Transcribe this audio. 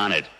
on it.